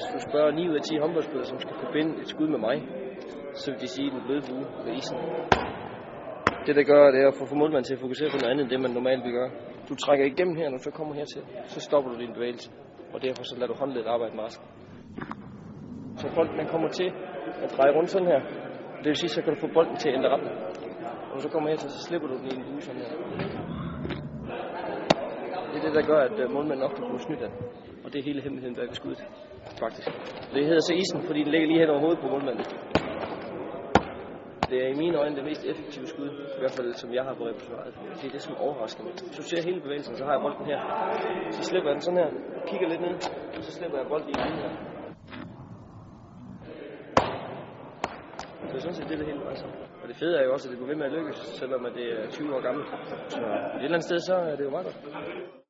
hvis du spørger 9 ud af 10 håndboldspillere, som skal forbinde et skud med mig, så vil de sige den bløde bue ved isen. Det, der gør, det er at få målmanden til at fokusere på noget andet, end det man normalt vil gøre. Du trækker igennem her, når du så kommer hertil. Så stopper du din bevægelse. Og derfor så lader du håndledet arbejde med resten. Så bolden kommer til at dreje rundt sådan her. Det vil sige, så kan du få bolden til at ændre retning. Og når du så kommer hertil, så slipper du den i en bue sådan her. Det er det, der gør, at øh, målmanden ofte bliver snydt af. Og det er hele hemmeligheden bag ved skuddet, faktisk. Det hedder så isen, fordi den ligger lige hen over hovedet på målmanden. Det er i mine øjne det mest effektive skud, i hvert fald som jeg har på repertoireet. Det er det, som overrasker mig. Hvis du ser hele bevægelsen, så har jeg bolden her. Så slipper jeg den sådan her, kigger lidt ned, og så slipper jeg bolden i den her. Det er sådan set det, det hele altså. Og det fede er jo også, at det går ved med at lykkes, selvom at det er 20 år gammelt. Så et eller andet sted, så er det jo meget godt.